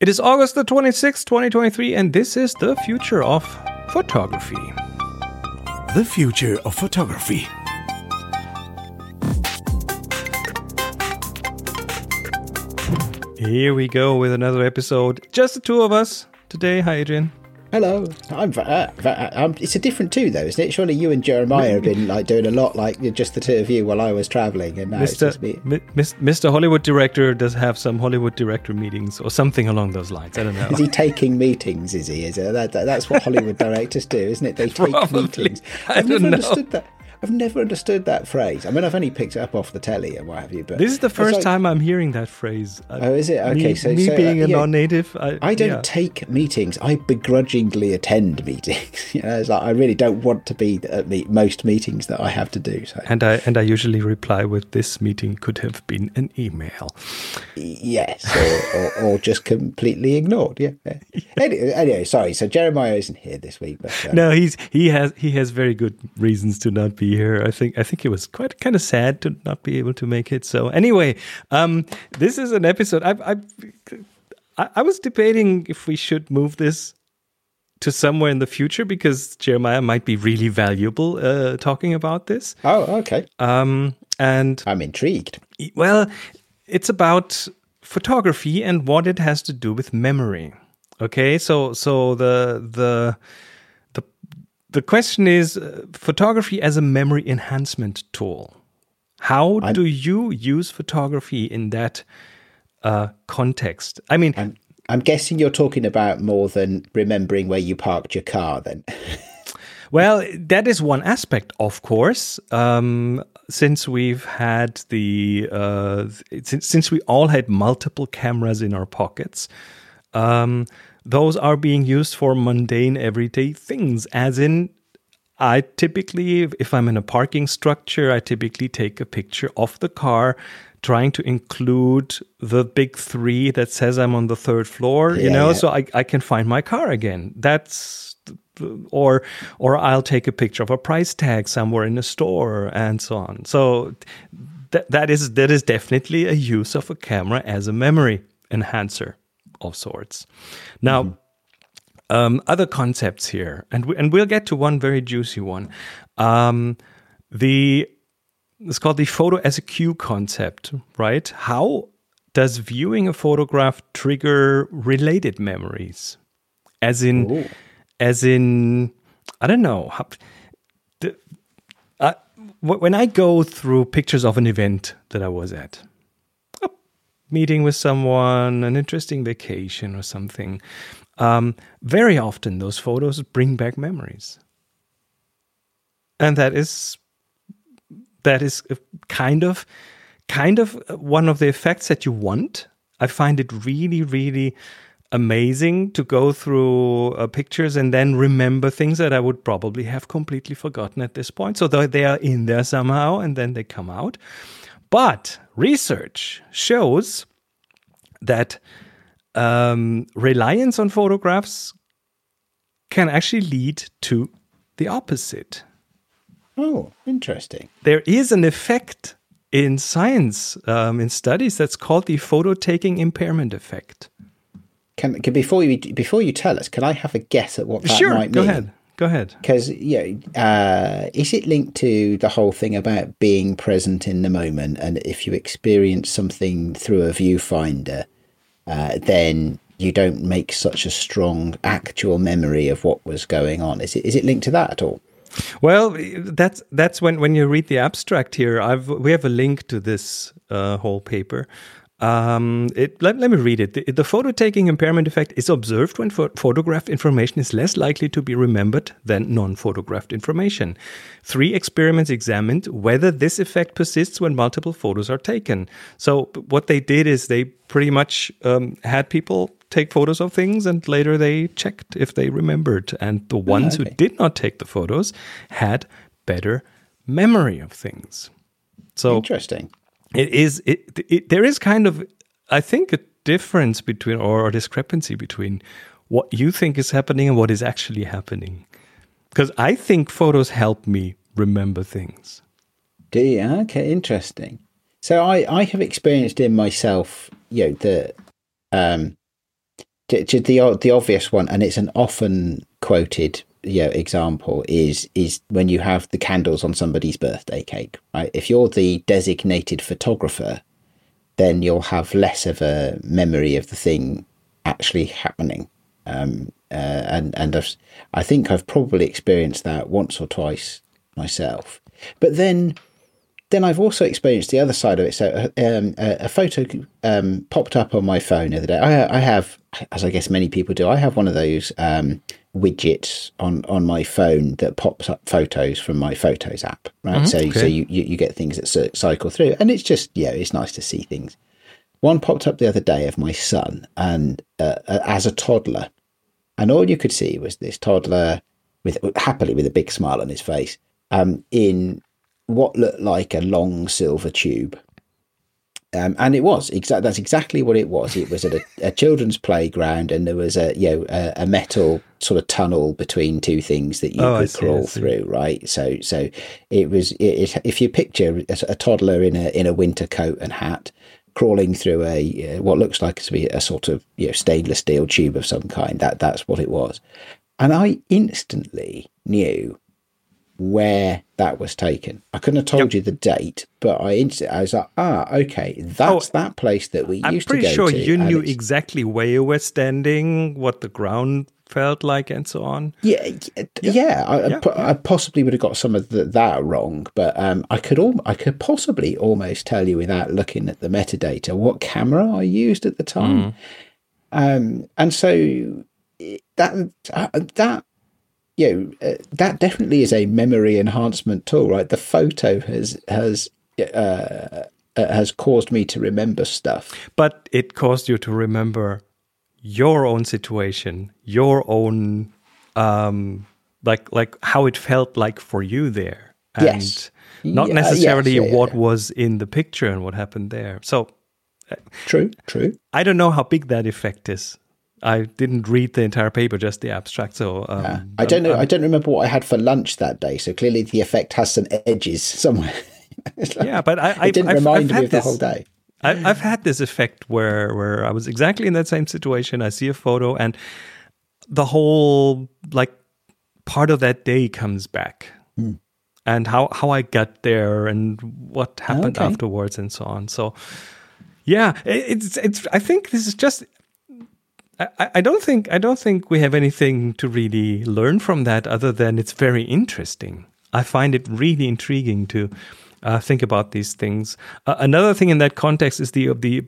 It is August the 26th, 2023, and this is the future of photography. The future of photography. Here we go with another episode. Just the two of us today. Hi, Adrian. Hello, I'm. Uh, it's a different two though, isn't it? Surely you and Jeremiah have been like doing a lot, like just the two of you while I was travelling, and now Mr. just me. Mi- Mis- Mr. Hollywood director does have some Hollywood director meetings or something along those lines. I don't know. Is he taking meetings? Is he? Is it? That, that, that's what Hollywood directors do, isn't it? They take Probably. meetings. I've never know. understood that. I've never understood that phrase. I mean, I've only picked it up off the telly and what have you. But This is the first like- time I'm hearing that phrase. I- Oh, is it? Okay, me, so- me so, uh, being a yeah. non-native, I, I don't yeah. take meetings. I begrudgingly attend meetings. you know, it's like I really don't want to be at me- most meetings that I have to do. So and I and I usually reply with this meeting could have been an email. Yes, or, or, or just completely ignored. Yeah. yeah. Anyway, anyway, sorry. So Jeremiah isn't here this week, but um, No, he's he has he has very good reasons to not be here. I think I think it was quite kind of sad to not be able to make it. So anyway, um, this is an episode. I I I, I was debating if we should move this to somewhere in the future because Jeremiah might be really valuable uh, talking about this. oh, okay. Um, and I'm intrigued. well, it's about photography and what it has to do with memory. Okay, so so the the the the question is uh, photography as a memory enhancement tool. How do you use photography in that uh, context? I mean, I'm, I'm guessing you're talking about more than remembering where you parked your car. Then, Well, that is one aspect, of course. Um, since we've had the uh, since, since we all had multiple cameras in our pockets, um, those are being used for mundane, everyday things. As in, I typically, if I'm in a parking structure, I typically take a picture of the car, trying to include the big three that says I'm on the third floor. you know, yeah. so I, I can find my car again. That's or or I'll take a picture of a price tag somewhere in a store and so on. So that that is that is definitely a use of a camera as a memory enhancer of sorts. Now, um, other concepts here, and we, and we'll get to one very juicy one. Um, the it's called the photo as a cue concept, right? How does viewing a photograph trigger related memories? As in, Ooh. as in, I don't know. how- the- uh, when I go through pictures of an event that I was at, meeting with someone, an interesting vacation or something, um, very often those photos bring back memories, and that is that is kind of kind of one of the effects that you want. I find it really, really amazing to go through uh, pictures and then remember things that I would probably have completely forgotten at this point. So they are in there somehow and then they come out. But research shows that um, reliance on photographs can actually lead to the opposite oh, interesting. there is an effect in science, um, in studies, that's called the photo taking impairment effect. Can, can before you before you tell us, can I have a guess at what that sure, might go mean? ahead. Go ahead. Because yeah, uh, is it linked to the whole thing about being present in the moment? And if you experience something through a viewfinder, uh, then you don't make such a strong actual memory of what was going on. Is it is it linked to that at all? Well, that's that's when when you read the abstract here. I've we have a link to this uh, whole paper. Um, it, let, let me read it. The, the photo taking impairment effect is observed when pho- photographed information is less likely to be remembered than non photographed information. Three experiments examined whether this effect persists when multiple photos are taken. So, what they did is they pretty much um, had people take photos of things and later they checked if they remembered. And the ones who okay. did not take the photos had better memory of things. So, Interesting. It is it, it there is kind of i think a difference between or a discrepancy between what you think is happening and what is actually happening because i think photos help me remember things Do you? Okay, interesting. So I, I have experienced in myself, you know, the um j- the the obvious one, and it's an often quoted you know, example is is when you have the candles on somebody's birthday cake. Right, if you're the designated photographer, then you'll have less of a memory of the thing actually happening. Um, uh, and and I've, I think I've probably experienced that once or twice myself. But then then I've also experienced the other side of it. So um, a, a, photo um, popped up on my phone the other day. I, I, have, as I guess many people do, I have one of those um, widgets on, on my phone that pops up photos from my Photos app, right? Mm-hmm, so okay. so you, you, you get things that cycle through, and it's just yeah, it's nice to see things. One popped up the other day of my son, and uh, as a toddler, and all you could see was this toddler with happily with a big smile on his face um, in what looked like a long silver tube. Um, and it was exactly that's exactly what it was. It was at a, a, children's playground, and there was a you know a, a, metal sort of tunnel between two things that you oh, could see, crawl through. Right, so so it was. It, it, if you picture a, a, toddler in a in a winter coat and hat crawling through a uh, what looks like to be a sort of you know stainless steel tube of some kind, that that's what it was. And I instantly knew where that was taken. I couldn't have told yep. you the date, but I instantly I was like, ah, okay, that's oh, that place that we I'm used to go to. I'm pretty sure you knew exactly where you were standing, what the ground felt like, and so on. Yeah, yeah. yeah, I, yeah, I, possibly would have got some of the, that wrong, but um, I could all I could possibly almost tell you without looking at the metadata what camera I used at the time. Mm. Um, and so that uh, that you know, uh, that definitely is a memory enhancement tool, right? The photo has has uh, uh, has caused me to remember stuff, but it caused you to remember your own situation, your own um, like like how it felt like for you there, and yes. not necessarily yes, yeah, what yeah. was in the picture and what happened there. So uh, true, true. I don't know how big that effect is. I didn't read the entire paper, just the abstract. So um, yeah. I don't know. Um, I don't remember what I had for lunch that day. So clearly, the effect has some edges somewhere. like, yeah, but I, I it didn't I've, remind I've me of this, the whole day. I, have had this effect where where I was exactly in that same situation. I see a photo, and the whole like part of that day comes back, mm. and how how I got there, and what happened okay. afterwards, and so on. So. Yeah, it's it's. I think this is just I, I don't think I don't think we have anything to really learn from that other than it's very interesting. I find it really intriguing to uh, think about these things. Uh, another thing in that context is the the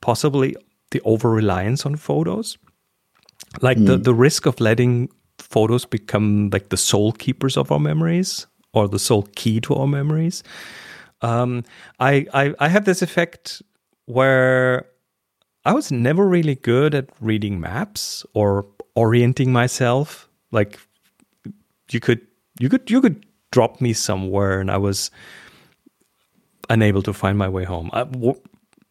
possibly the over reliance on photos, like mm. the the risk of letting photos become like the sole keepers of our memories or the sole key to our memories. Um, I, I I have this effect where I was never really good at reading maps or orienting myself. Like you could you could you could drop me somewhere and I was unable to find my way home. I, w-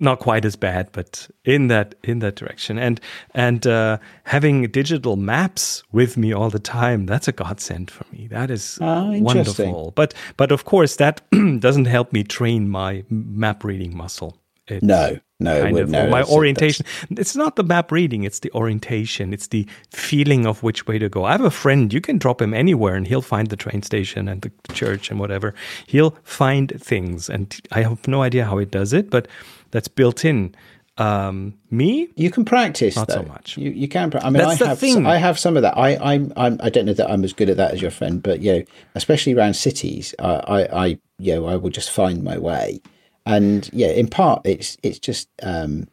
not quite as bad, but in that in that direction. And and uh, having digital maps with me all the time, that's a godsend for me. That is oh, wonderful. But but of course that doesn't help me train my map reading muscle. It's no, no, kind of, no, my orientation. It's not the map reading; it's the orientation. It's the feeling of which way to go. I have a friend; you can drop him anywhere, and he'll find the train station and the church and whatever. He'll find things, and I have no idea how he does it, but that's built in. Um, me, you can practice. Not though. so much. You you can. I mean, that's I have. Thing. I have some of that. I I'm, I'm I don't know that I'm as good at that as your friend, but you know, especially around cities, I I, I you know I will just find my way and yeah, in part it's it's just um,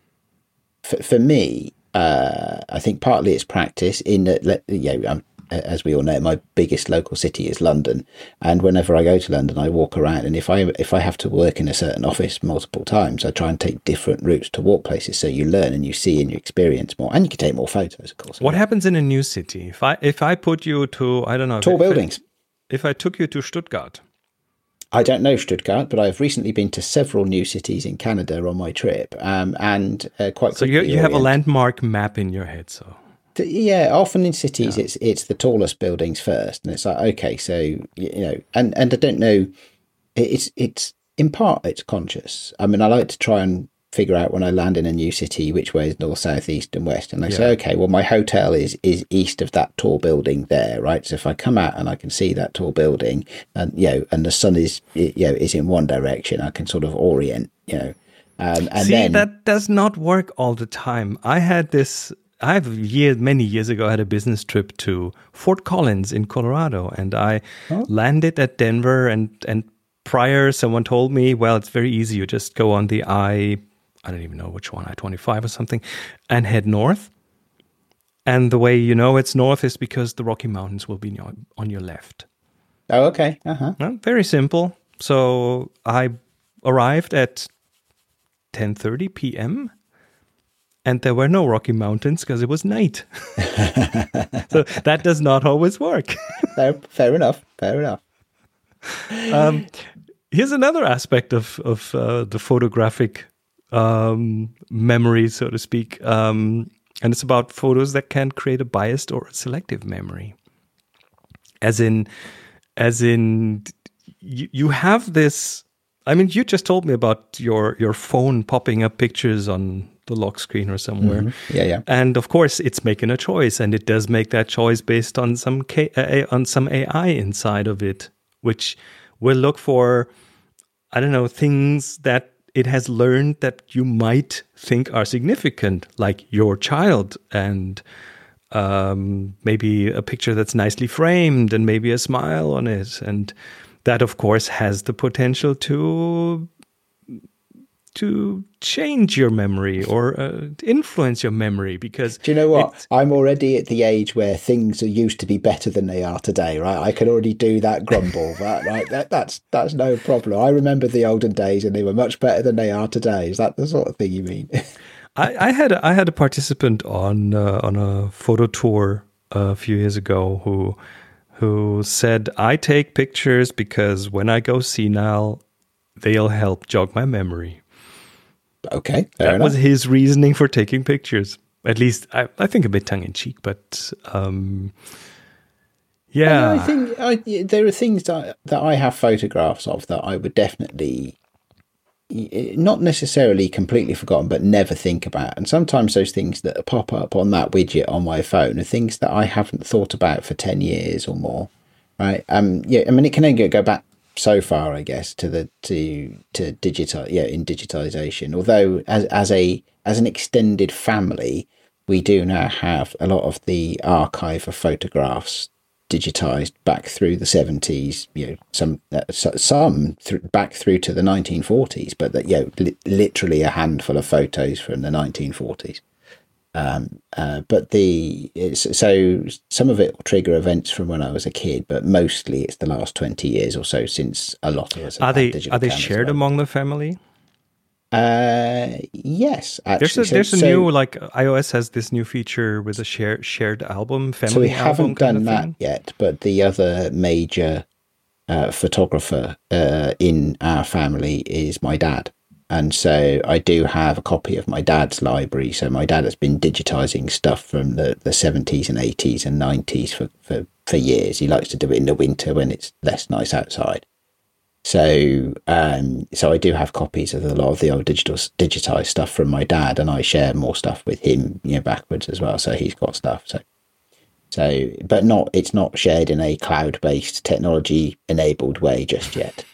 for for me. Uh, I think partly it's practice in that know, um, as we all know, my biggest local city is London, and whenever I go to London, I walk around, and if I if I have to work in a certain office multiple times, I try and take different routes to walk places, so you learn and you see and you experience more, and you can take more photos, of course. What happens in a new city if I if I put you to I don't know tall buildings? if I took you to Stuttgart, I don't know Stuttgart, but I've recently been to several new cities in Canada on my trip, um, and uh, quite. So you, you have a landmark map in your head, so. Yeah, often in cities, yeah. it's it's the tallest buildings first, and it's like okay, so you know, and and I don't know, it's it's in part it's conscious. I mean, I like to try and figure out when I land in a new city which way is north, south, east, and west. And I say, okay, well, my hotel is is east of that tall building there, right? So if I come out and I can see that tall building, and you know, and the sun is you know is in one direction, I can sort of orient, you know. Um, and See, then that does not work all the time. I had this. I have years, many years ago, I had a business trip to Fort Collins in Colorado, and I Oh. landed at Denver. And and prior, someone told me, well, it's very easy. You just go on the I, I don't even know which one, I twenty five or something, and head north. And the way you know it's north is because the Rocky Mountains will be on your, left. oh, okay, uh huh. Well, very simple. So I arrived at 10:30 p.m. and there were no Rocky Mountains because it was night. so that does not always work. Fair, fair enough. Fair enough. um, here's another aspect of of uh, the photographic um, memory, so to speak, um, and it's about photos that can create a biased or a selective memory. As in, as in, you, you have this. I mean, you just told me about your your phone popping up pictures on the lock screen or somewhere. Yeah, yeah. And of course, it's making a choice, and it does make that choice based on some K, uh, on some AI inside of it, which will look for, I don't know, things that it has learned that you might think are significant, like your child, and um, maybe a picture that's nicely framed, and maybe a smile on it, and that, of course, has the potential to to change your memory or uh, influence your memory because Do you know what? I'm already at the age where things are used to be better than they are today, right? I can already do that grumble, right? right? That, that's that's no problem. I remember the olden days, and they were much better than they are today. Is that the sort of thing you mean? I, I had a, I had a participant on uh, on a photo tour a few years ago who who said I take pictures because when I go senile, they'll help jog my memory. Okay, that enough. was his reasoning for taking pictures. At least I, I think a bit tongue in cheek, but um, yeah, I think I, there are things that, that I have photographs of that I would definitely not necessarily completely forgotten, but never think about. And sometimes those things that pop up on that widget on my phone are things that I haven't thought about for ten years or more. Right? Um. Yeah. I mean, it can only go back so far, I guess, to the to to digital. Yeah, in digitization. Although as as a as an extended family, we do now have a lot of the archive of photographs digitized back through the 70s you know some uh, some th- back through to the 1940s but that you know li- literally a handful of photos from the 1940s um, uh, but the it's, so some of it will trigger events from when I was a kid, but mostly it's the last twenty years or so since a lot of us are they are they shared available. among the family? Uh, yes, actually. There's a So- there's a so- new like iOS has this new feature with a shared shared album family so we haven't done that thing. yet but the other major uh, photographer uh, in our family is my dad and so i do have a copy of my dad's library so my dad has been digitizing stuff from the, the 70s and 80s and 90s for, for, for years he likes to do it in the winter when it's less nice outside so um, so I do have copies of a lot of the old digital digitized stuff from my dad, and I share more stuff with him, you know, backwards as well. So he's got stuff. So so, but not it's not shared in a cloud based technology enabled way just yet.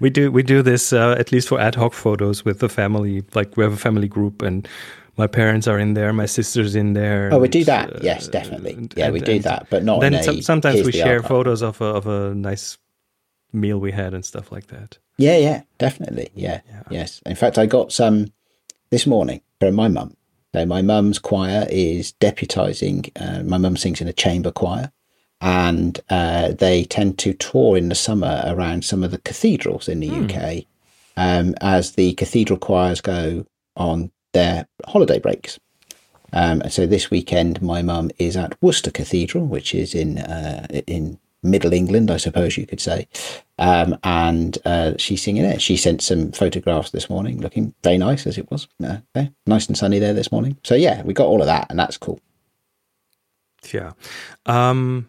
We do we do this uh, at least for ad hoc photos with the family. Like we have a family group, and my parents are in there, my sister's in there. Oh, we do that. uh, yes, definitely. and- yeah, we and- do that, but not. Then a, sometimes we the share archive. photos of a, of a nice meal we had and stuff like that. Yeah, yeah, definitely. Yeah, yes. In fact, I got some this morning from my mum. So my mum's choir is deputising. Uh, my mum sings in a chamber choir, and uh, they tend to tour in the summer around some of the cathedrals in the UK um, as the cathedral choirs go on their holiday breaks. Um, and so this weekend, my mum is at Worcester Cathedral, which is in uh, in Middle England, I suppose you could say. Um, and uh, she's singing it. She sent some photographs this morning, looking very nice as it was. Uh, nice and sunny there this morning. So yeah, we got all of that, and that's cool. Yeah. Um,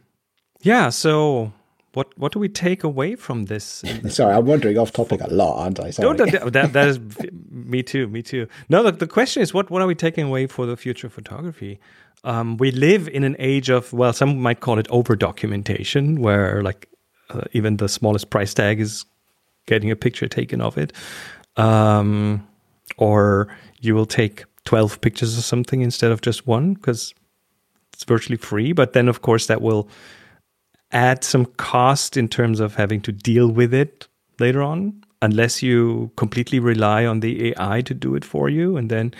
yeah. So what what do we take away from this? Sorry, I'm wandering off topic a lot, aren't I? Sorry. No, that, that, that is me too, me too. No, the, the question is what what are we taking away for the future of photography? Um, we live in an age of well, some might call it over documentation, where like uh, even the smallest price tag is getting a picture taken of it, um, or you will take twelve pictures of something instead of just one because it's virtually free. But then, of course, that will add some cost in terms of having to deal with it later on, unless you completely rely on the AI to do it for you, and then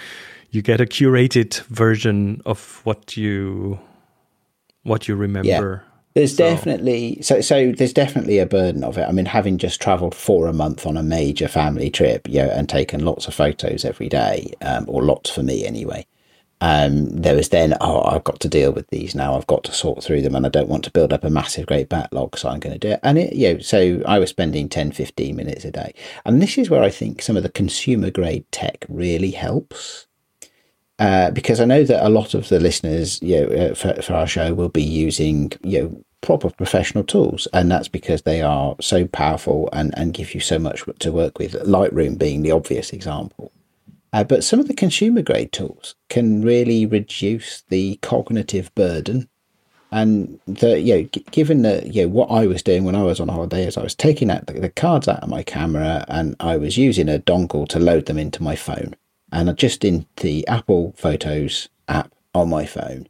you get a curated version of what you what you remember. Yeah. There's So- definitely so so there's definitely a burden of it. I mean, having just travelled for a month on a major family trip, you know, and taken lots of photos every day, um, or lots for me anyway. Um, there was then, oh, I've got to deal with these now. I've got to sort through them, and I don't want to build up a massive, great backlog, so I'm going to do it. And it, you know, so I was spending 10, 15 minutes a day, and this is where I think some of the consumer grade tech really helps uh, because I know that a lot of the listeners, you know, uh, for, for our show will be using, you know, proper professional tools, and that's because they are so powerful and and give you so much to work with. Lightroom being the obvious example. Uh, but some of the consumer grade tools can really reduce the cognitive burden. And the you know, g- given that you know what I was doing when I was on holiday is I was taking out the, the cards out of my camera and I was using a dongle to load them into my phone, and just in the Apple Photos app on my phone,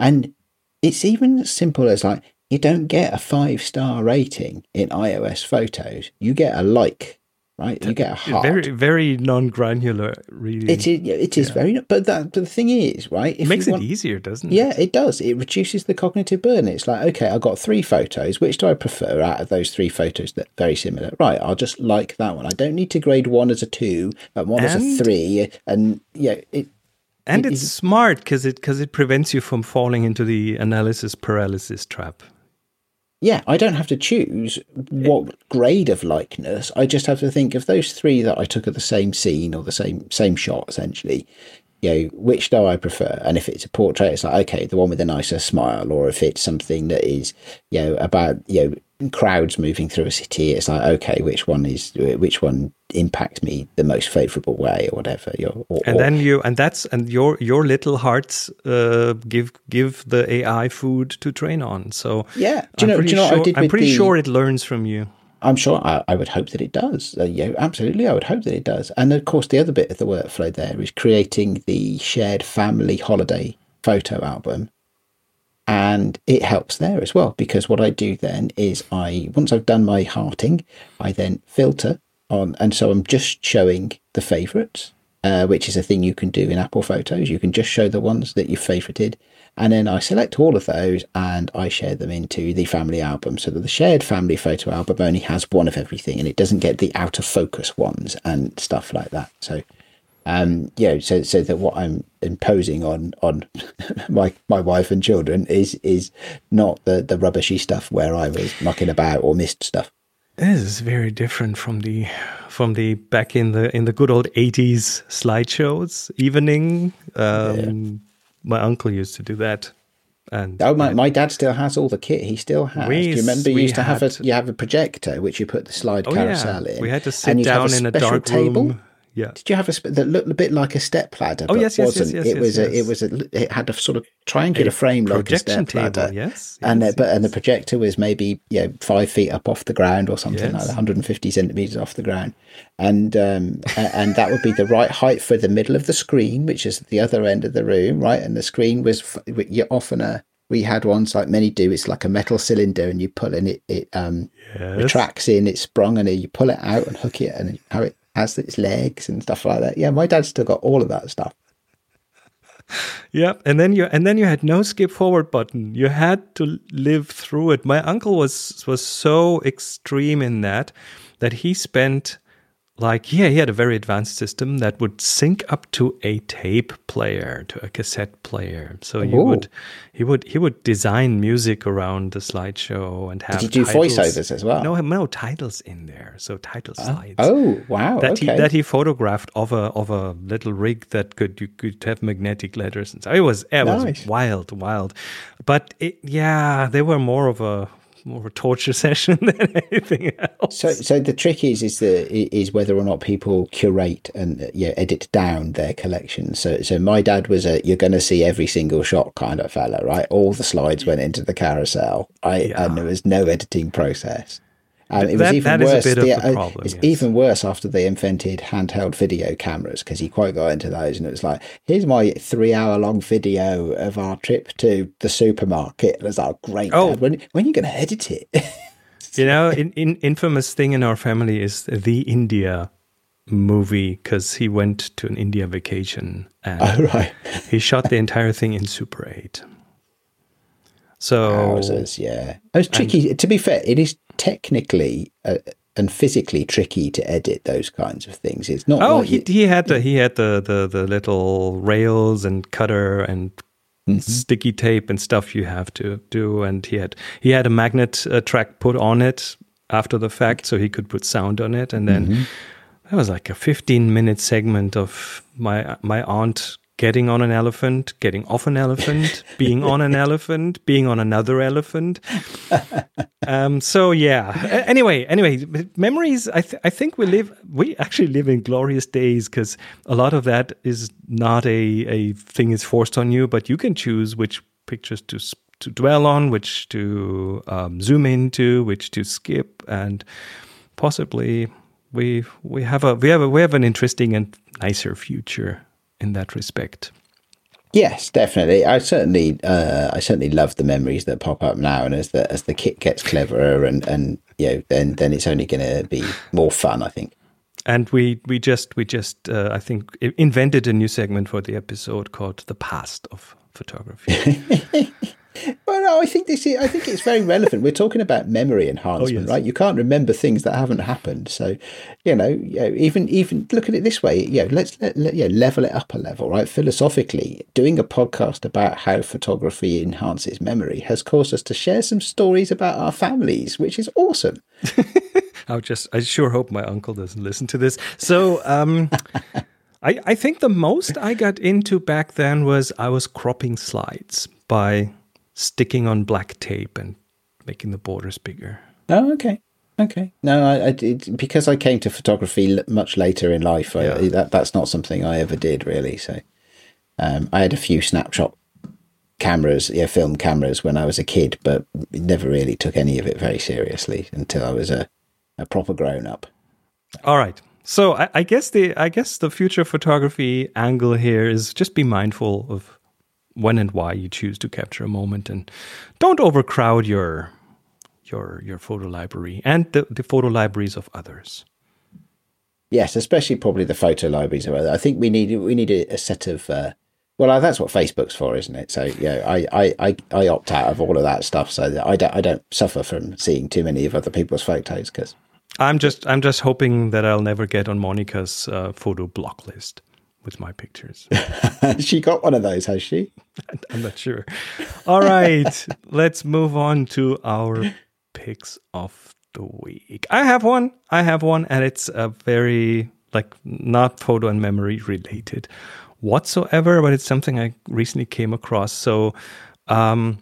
and it's even as simple as like you don't get a five star rating in iOS photos, you get a like, right? You get a heart. very very non-granular, really. It is. It is very. But that. But the thing is, right? It makes you it easier, doesn't it? Yeah, it does. It reduces the cognitive burden. It's like, okay, I got three photos. Which do I prefer out of those three photos that are very similar? Right, I'll just like that one. I don't need to grade one as a two and one as a three. And yeah, it. and it it's smart because it because it prevents you from falling into the analysis paralysis trap. Yeah, I don't have to choose what grade of likeness. I just have to think of those three that I took at the same scene or the same same shot, essentially. You know, which do I prefer? And if it's a portrait, it's like okay, the one with a nicer smile, or if it's something that is, you know, about you know crowds moving through a city, it's like okay, which one is which one impacts me the most favourable way, or whatever. Know, or, and or- then you and that's and your your little hearts uh, give give the AI food to train on. So Yeah. Do I'm you know- do pretty you know I sure, did I'm pretty the- sure it learns from you. I'm sure I, I would hope that it does. Uh, yeah, absolutely. I would hope that it does. And of course, the other bit of the workflow there is creating the shared family holiday photo album. And it helps there as well because what I do then is I, once I've done my hearting, I then filter on. And so I'm just showing the favorites, uh, which is a thing you can do in Apple Photos. You can just show the ones that you've favorited. And then I select all of those and I share them into the family album so that the shared family photo album only has one of everything and it doesn't get the out of focus ones and stuff like that. So, um, yeah, so so that what I'm imposing on on my my wife and children is is not the the rubbishy stuff where I was mucking about or missed stuff. This is very different from the from the back in the in the good old eighties slideshows evening. Um, My uncle used to do that, and Oh, my, my dad still has all the kit. He still has. We Do you remember you used to have a you have a projector which you put the slide oh carousel yeah, in. we had to sit down in a dark table. room. Yeah, Did you have a sp- that looked a bit like a step ladder? Oh, yes, yes, yes, wasn't. yes, it yes, was a, it was a it had a sort of triangular A frame like a ladder. yes, and yes, uh, but and the projector was maybe yeah five feet up off the ground or something like that, 150 centimeters off the ground, and um and that would be the right height for the middle of the screen, which is the other end of the room, right? And the screen was you often a we had ones like many do. It's like a metal cylinder, and you pull in it it um yes. retracts in, it's sprung, and you pull it out and hook it, and how it has its legs and stuff like that. Yeah, my dad's still got all of that stuff. Yeah, and then you and then you had no skip forward button. You had to live through it. My uncle was was so extreme in that that he spent like yeah, he had a very advanced system that would sync up to a tape player, to a cassette player. So you Ooh. would he would he would design music around the slideshow and have Did he do titles- voiceovers as well? No, no titles in there. So title uh, slides Oh wow! that okay. he that he photographed of a of a little rig that could you could have magnetic letters and so it was it Nice. was wild wild but it, yeah they were more of a more of a torture session than anything else. So, so the trick is is the is whether or not people curate and uh, yeah edit down their collection. So, so my dad was a you're going to see every single shot kind of fella, right? All the slides went into the carousel, I Yeah. and there was no editing process. Um, it was That- even is a worse. the- uh, problem, It's yes. even worse after they invented handheld video cameras because he quite got into those, and it was like, "Here's my three-hour-long video of our trip to the supermarket." And it's like, "Great, Oh. Dad. when when are you going to edit it?" You know, in, in infamous thing in our family is the India movie because he went to an India vacation and oh right, he shot the entire thing in Super 8. So Wowzers, yeah. was tricky. to be fair, it is technically uh, and physically tricky to edit those kinds of things. It's not. Oh, like he, you- he had the he had the, the the little rails and cutter and Mm-hmm. sticky tape and stuff you have to do, and he had he had a magnet uh, track put on it after the fact, so he could put sound on it, and then Mm-hmm. that was like a fifteen minute segment of my my aunt getting on an elephant, getting off an elephant, being on an elephant, being on another elephant. Um, so yeah. Anyway, anyway, memories. I th- I think we live. We actually live in glorious days because a lot of that is not a a thing is forced on you, but you can choose which pictures to to dwell on, which to um, zoom into, which to skip, and possibly we we have a we have a we have an interesting and nicer future in that respect. Yes, definitely. I certainly, uh, I certainly love the memories that pop up now, and as the as the kit gets cleverer, and and you know, then then it's only going to be more fun. I think. And we we just we just uh, I think invented a new segment for the episode called "The Past of Photography." Well, no, I think this is. I think it's very relevant. We're talking about memory enhancement, yes. right? You can't remember things that haven't happened. So, you know, you know, even even look at it this way. You know, let's let, let, yeah, level it up a level, right? Philosophically, doing a podcast about how photography enhances memory has caused us to share some stories about our families, which is awesome. I just I sure hope my uncle doesn't listen to this. So um, I I think the most I got into back then was I was cropping slides by sticking on black tape and making the borders bigger. Oh, okay. Okay. No, I, I did because I came to photography l- much later in life. I, Yeah. that that's not something I ever did really. So, um, I had a few snapshot cameras, yeah, film cameras when I was a kid, but never really took any of it very seriously until I was a, a proper grown up. All right. So I, I guess the I guess the future photography angle here is just be mindful of when and why you choose to capture a moment, and don't overcrowd your your your photo library and the, the photo libraries of others. Yes, especially probably the photo libraries. Of others i think we need we need a, a set of. Uh, well, that's what Facebook's for, isn't it? So yeah, I, I, I, I opt out of all of that stuff so that I don't I don't suffer from seeing too many of other people's photos because I'm just I'm just hoping that I'll never get on Monica's uh, photo block list with my pictures. she got one of those, has she? I'm not sure. All right, let's move on to our picks of the week. I have one. I have one, and it's a very like not photo and memory related whatsoever, but it's something I recently came across. So, um,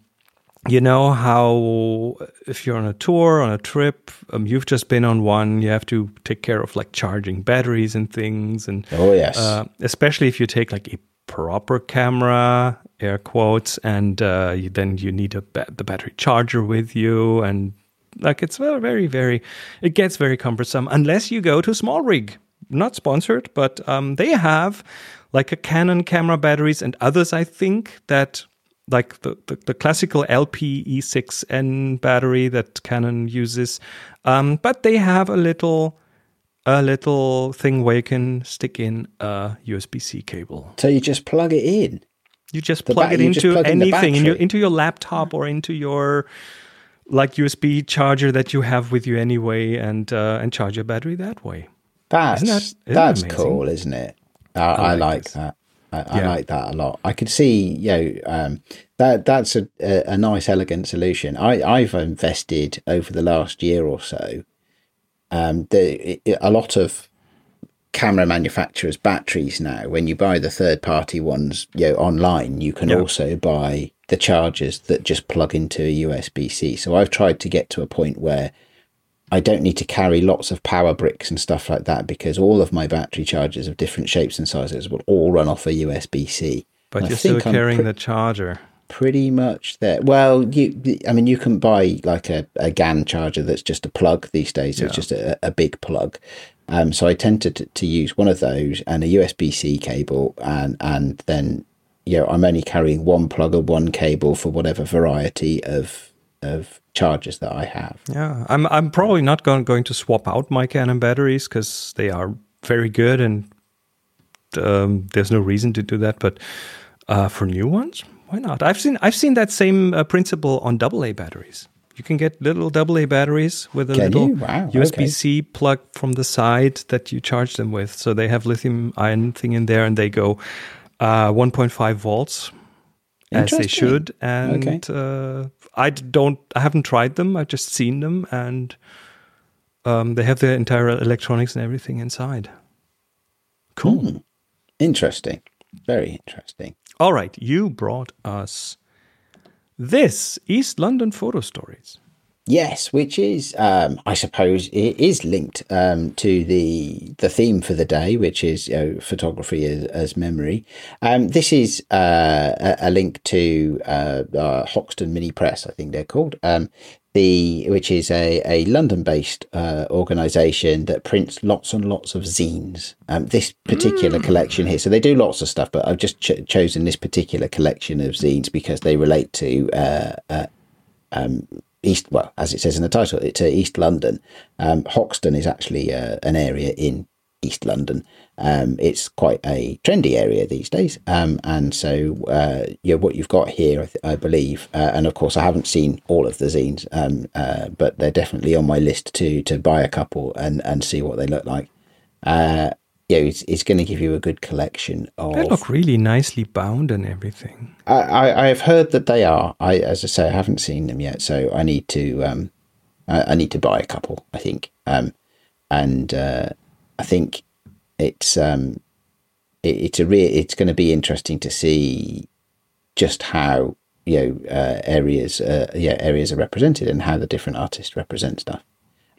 you know how if you're on a tour, on a trip, um, you've just been on one, you have to take care of like charging batteries and things, and Oh yes. uh, especially if you take like a proper camera, air quotes, and uh, you, then you need a ba- the battery charger with you, and like it's very, very, very, it gets very cumbersome unless you go to SmallRig. Not sponsored, but um, they have like a Canon camera batteries and others. I think that like the, the, the classical LP-E6N battery that Canon uses, um, but they have a little a little thing where you can stick in a USB C cable. so you just plug it in. You just The plug ba- it into plug anything, in your, into your laptop or into your like USB charger that you have with you anyway, and uh, and charge your battery that way. That's Isn't that- isn't that that's amazing? cool, isn't it? I, I, like like that. I, I like that a lot. I could see, you know, um, that that's a, a, nice, elegant solution. I, I've invested over the last year or so. Um, the, a lot of camera manufacturers' batteries now. When you buy the third party ones, you know, online, you can Yeah. also buy the chargers that just plug into a USB C. So I've tried to get to a point where I don't need to carry lots of power bricks and stuff like that because all of my battery chargers of different shapes and sizes will all run off a USB C. But I you're still carrying pre- the charger. pretty much there. Well, you, I mean, you can buy like a, a GaN charger that's just a plug these days. So It's just a, a big plug. Um, so I tend to, to use one of those and a USB C cable, and and then you know I'm only carrying one plug or one cable for whatever variety of of charges that I have. Yeah, I'm I'm probably not going going to swap out my Canon batteries because they are very good and um, there's no reason to do that. But uh, for new ones, why not? I've seen I've seen that same uh, principle on AA batteries. You can get little AA batteries with a Can little? Wow, USB C plug from the side that you charge them with. So they have lithium ion thing in there, and they go uh, 1.5 volts as they should. And Okay. uh, I don't, I haven't tried them. I've just seen them, and um, they have their entire electronics and everything inside. Cool. Hmm. Interesting. Very interesting. All right, you brought us this East London photo stories. Yes, which is, um, I suppose, it is linked um, to the the theme for the day, which is you know, photography as, as memory. Um, this is uh, a, a link to uh, uh, Hoxton Mini Press, I think they're called. Um, the which is a, a London based uh, organisation that prints lots and lots of zines. Um, this particular collection here, so they do lots of stuff, but I've just ch- chosen this particular collection of zines because they relate to uh, uh, East, well, as it says in the title, it's uh, East London. Um, Hoxton is actually uh, an area in East London. Um, it's quite a trendy area these days, um, and so uh, yeah, what you've got here, I, th- I believe, uh, and of course, I haven't seen all of the zines, um, uh, but they're definitely on my list to to buy a couple and and see what they look like. Yeah, it's, it's going to give you a good collection of. They look really nicely bound and everything. I, I I've heard that they are. I as I say, I haven't seen them yet, so I need to um, I, I need to buy a couple. I think, um, and uh, I think it's um, it, it's a real. It's going to be interesting to see just how you know uh, areas uh, yeah areas are represented and how the different artists represent stuff.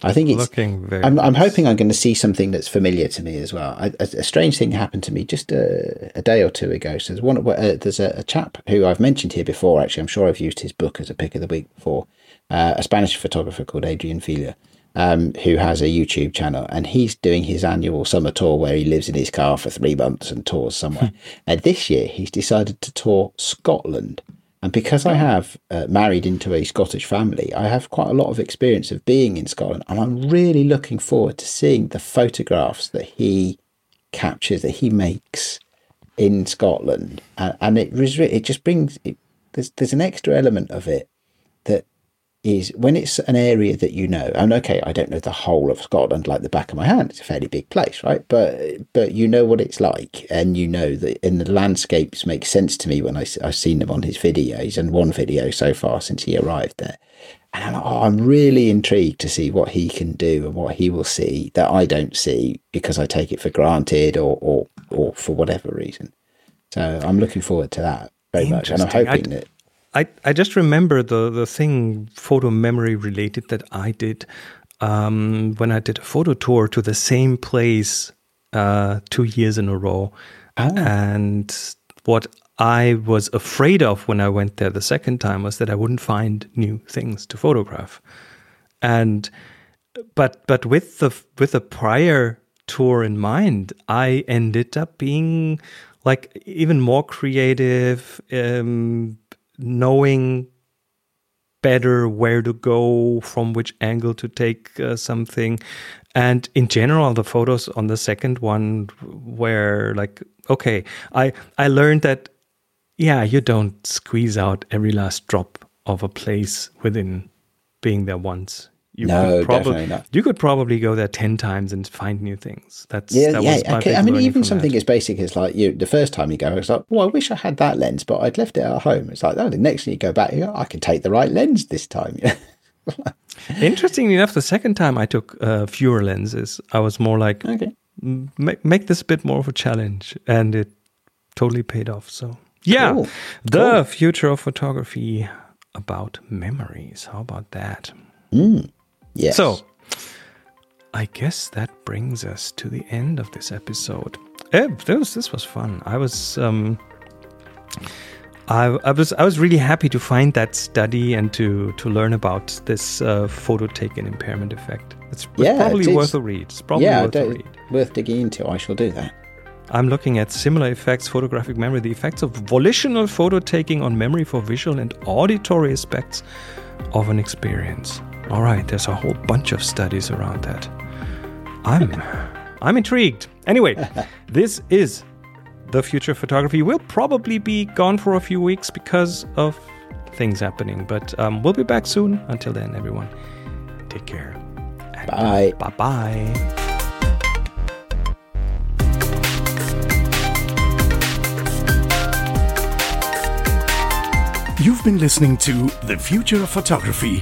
I think it's Looking very. I'm, I'm hoping I'm going to see something that's familiar to me as well. I, a, a strange thing happened to me just a, a day or two ago. So there's one. Uh, there's a, a chap who I've mentioned here before. Actually, I'm sure I've used his book as a pick of the week before. Uh, a Spanish photographer called Adrian Filia, um, who has a YouTube channel, and he's doing his annual summer tour where he lives in his car for three months and tours somewhere. and this year, he's decided to tour Scotland. And because I have uh, married into a Scottish family, I have quite a lot of experience of being in Scotland. And I'm really looking forward to seeing the photographs that he captures, that he makes in Scotland. And, and it, it just brings, it, there's, there's an extra element of it is when it's an area that you know and okay i don't know the whole of scotland like the back of my hand it's a fairly big place right? But but you know what it's like and you know that and the landscapes make sense to me when I, i've seen them on his videos and one video so far since he arrived there. And I'm, like, oh, I'm really intrigued to see what he can do and what he will see that i don't see because i take it for granted or or, or for whatever reason. So i'm looking forward to that very much and i'm hoping I'd- that I, I just remember the, the thing photo memory related that I did um, when I did a photo tour to the same place uh, two years in a row. And what I was afraid of when I went there the second time was that I wouldn't find new things to photograph. And but but with the with the prior tour in mind, I ended up being like even more creative, um, knowing better where to go, from which angle to take uh, something. And in general, the photos on the second one were like, okay, I I learned that yeah, you don't squeeze out every last drop of a place within being there once. You No, could probably. You could probably go there ten times and find new things. That's Yeah, that yeah. okay. I mean, even something that. as basic as like you. The first time you go, it's like, well, I wish I had that lens, but I'd left it at home. It's like, oh, the next time you go back, you go, I can take the right lens this time. Interestingly enough, the second time I took uh, fewer lenses, I was more like, okay. make make this a bit more of a challenge, and it totally paid off. So yeah, Cool. the Cool. future of photography about memories. How about that? Yes. So, I guess that brings us to the end of this episode. Eh, this this was fun. I was um, I, I was I was really happy to find that study and to to learn about this uh, photo taken impairment effect. It's, it's Yeah, probably worth a read. It's probably yeah, worth a read. worth digging into. I shall do that. I'm looking at similar effects, photographic memory, the effects of volitional photo taking on memory for visual and auditory aspects of an experience. All right, there's a whole bunch of studies around that. I'm I'm intrigued. Anyway, this is the future of photography. We'll probably be gone for a few weeks because of things happening, but um, we'll be back soon. Until then, everyone, take care. Bye. Bye bye. You've been listening to The Future of Photography.